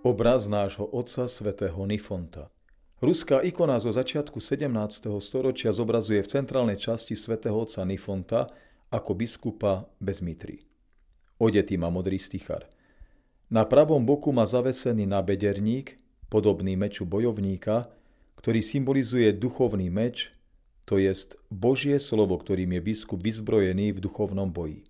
Obraz nášho otca svätého Nifonta. Ruská ikona zo začiatku 17. storočia zobrazuje v centrálnej časti svätého otca Nifonta ako biskupa bez mitry. Odetý má modrý stichar. Na pravom boku má zavesený nabederník, podobný meču bojovníka, ktorý symbolizuje duchovný meč, to jest Božie slovo, ktorým je biskup vyzbrojený v duchovnom boji.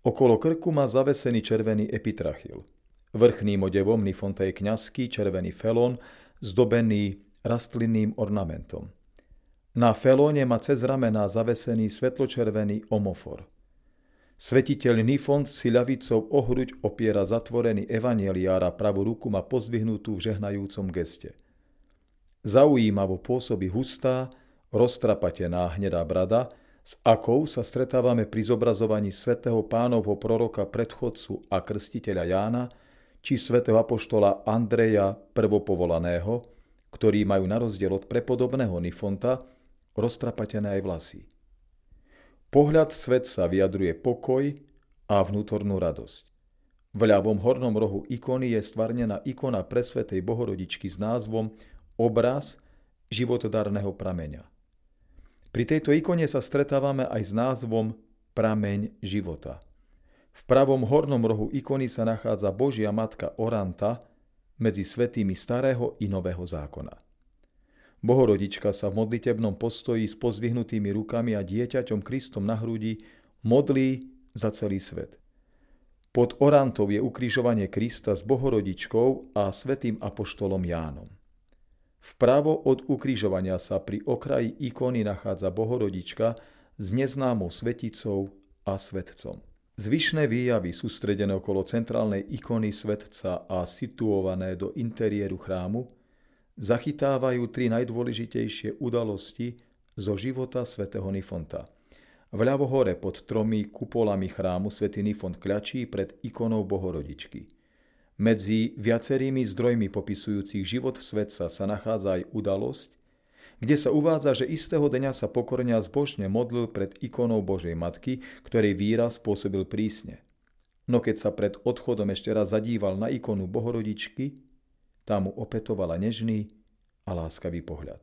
Okolo krku má zavesený červený epitrachil – Vrchným odevom Nifonta je kňazský červený felón, zdobený rastlinným ornamentom. Na felóne má cez ramená zavesený svetločervený omofor. Svetiteľ Nifont si ľavicou o opiera zatvorený evanieliár a pravú ruku má pozvihnutú v žehnajúcom geste. Zaujímavo pôsobí hustá, roztrapatená hnedá brada, s akou sa stretávame pri zobrazovaní svätého pánovho proroka predchodcu a krstiteľa Jána, či svätého apoštola Andreja prvopovolaného, ktorí majú na rozdiel od prepodobného Nifonta roztrapatené aj vlasy. Pohľad svetca vyjadruje pokoj a vnútornú radosť. V ľavom hornom rohu ikony je stvarnená ikona presvetej bohorodičky s názvom Obraz životodárneho prameňa. Pri tejto ikone sa stretávame aj s názvom Prameň života – v pravom hornom rohu ikony sa nachádza Božia Matka Oranta medzi svetými starého i nového zákona. Bohorodička sa v modlitebnom postoji s pozvihnutými rukami a dieťaťom Kristom na hrudi modlí za celý svet. Pod Orantou je ukrižovanie Krista s Bohorodičkou a svetým apoštolom Jánom. Vpravo od ukrižovania sa pri okraji ikony nachádza Bohorodička s neznámou sveticou a svetcom. Zvyšné výjavy sústredené okolo centrálnej ikony svetca a situované do interiéru chrámu zachytávajú tri najdôležitejšie udalosti zo života svätého Nifonta. Vľavo hore pod tromi kupolami chrámu svätý Nifont kľačí pred ikonou Bohorodičky. Medzi viacerými zdrojmi popisujúcich život svetca sa nachádza aj udalosť, kde sa uvádza, že istého dňa sa pokorne zbožne modlil pred ikonou Božej Matky, ktorej výraz pôsobil prísne. No keď sa pred odchodom ešte raz zadíval na ikonu Bohorodičky, tá mu opetovala nežný a láskavý pohľad.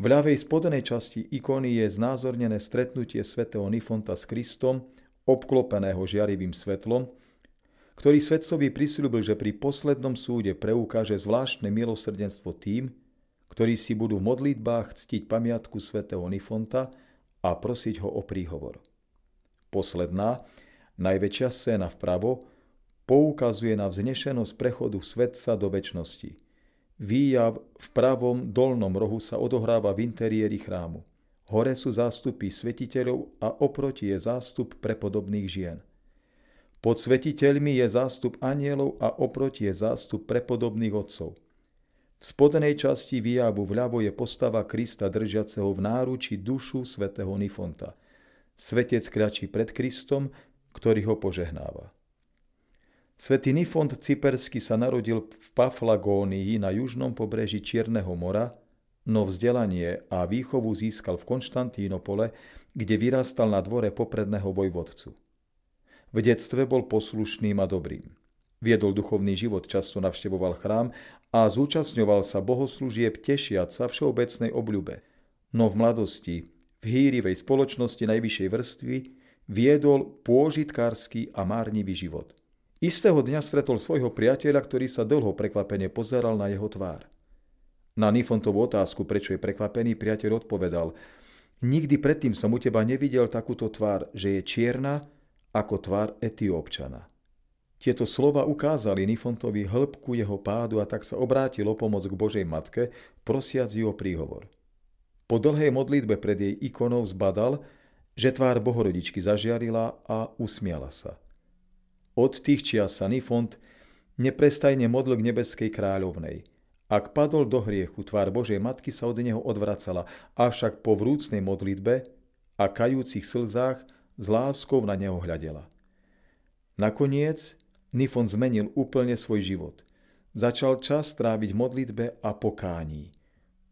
V ľavej spodnej časti ikony je znázornené stretnutie svätého Nifonta s Kristom, obklopeného žiarivým svetlom, ktorý svetcovi prislúbil, že pri poslednom súde preukáže zvláštne milosrdenstvo tým, ktorí si budú v modlitbách ctiť pamiatku svätého Nifonta a prosiť ho o príhovor. Posledná, najväčšia scéna vpravo, poukazuje na vznešenosť prechodu svetca do väčšnosti. Výjav v pravom dolnom rohu sa odohráva v interiéri chrámu. Hore sú zástupy svetiteľov a oproti je zástup prepodobných žien. Pod svetiteľmi je zástup anielov a oproti je zástup prepodobných otcov – v spodnej časti výjavu vľavo je postava Krista držiaceho v náruči dušu svätého Nifonta. Svetec kľačí pred Kristom, ktorý ho požehnáva. Svetý Nifont Cyperský sa narodil v Paflagónii na južnom pobreží Čierneho mora, no vzdelanie a výchovu získal v Konštantínopole, kde vyrastal na dvore popredného vojvodcu. V detstve bol poslušným a dobrým. Viedol duchovný život, často navštevoval chrám a zúčastňoval sa bohoslúžieb tešiac sa všeobecnej obľube. No v mladosti, v hýrivej spoločnosti najvyššej vrstvy, viedol pôžitkársky a márnivý život. Istého dňa stretol svojho priateľa, ktorý sa dlho prekvapene pozeral na jeho tvár. Na Nifontovú otázku, prečo je prekvapený, priateľ odpovedal Nikdy predtým som u teba nevidel takúto tvár, že je čierna ako tvár etiópčana. Tieto slova ukázali Nifontovi hĺbku jeho pádu a tak sa obrátil o pomoc k Božej Matke, prosiac ju o príhovor. Po dlhej modlitbe pred jej ikonou zbadal, že tvár Bohorodičky zažiarila a usmiala sa. Od tých čias sa Nifont neprestajne modlil k nebeskej kráľovnej. Ak padol do hriechu, tvár Božej Matky sa od neho odvracala, avšak po vrúcnej modlitbe a kajúcich slzách s láskou na neho hľadela. Nakoniec Nifon zmenil úplne svoj život. Začal čas tráviť modlitbe a pokání.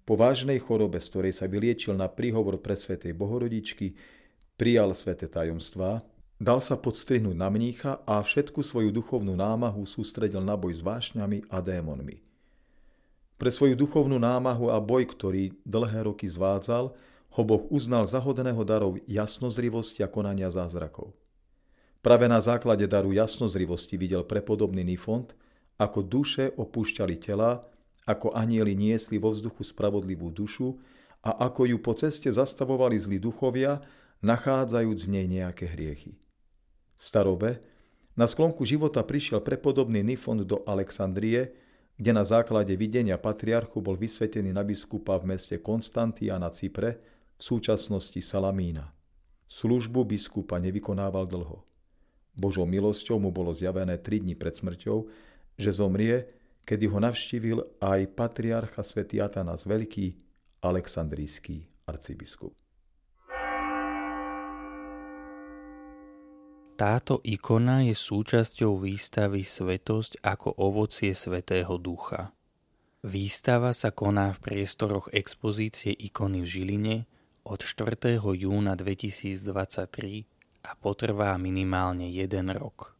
Po vážnej chorobe, z ktorej sa vyliečil na príhovor pre svetej Bohorodičky, prijal sveté tajomstvá Dal sa podstrihnúť na mnícha a všetku svoju duchovnú námahu sústredil na boj s vášňami a démonmi. Pre svoju duchovnú námahu a boj, ktorý dlhé roky zvádzal, ho Boh uznal za hodného darov jasnozrivosti a konania zázrakov. Práve na základe daru jasnozrivosti videl prepodobný Nifont, ako duše opúšťali tela, ako anieli niesli vo vzduchu spravodlivú dušu a ako ju po ceste zastavovali zlí duchovia, nachádzajúc v nej nejaké hriechy. V starobe na sklonku života prišiel prepodobný Nifont do Alexandrie, kde na základe videnia patriarchu bol vysvetený na biskupa v meste Konstantia na Cypre, v súčasnosti Salamína. Službu biskupa nevykonával dlho. Božou milosťou mu bolo zjavené tri dni pred smrťou, že zomrie, kedy ho navštívil aj patriarcha svätý Atanas Veľký, aleksandrijský arcibiskup. Táto ikona je súčasťou výstavy Svetosť ako ovocie Svetého Ducha. Výstava sa koná v priestoroch expozície ikony v Žiline od 4. júna 2023 a potrvá minimálne jeden rok.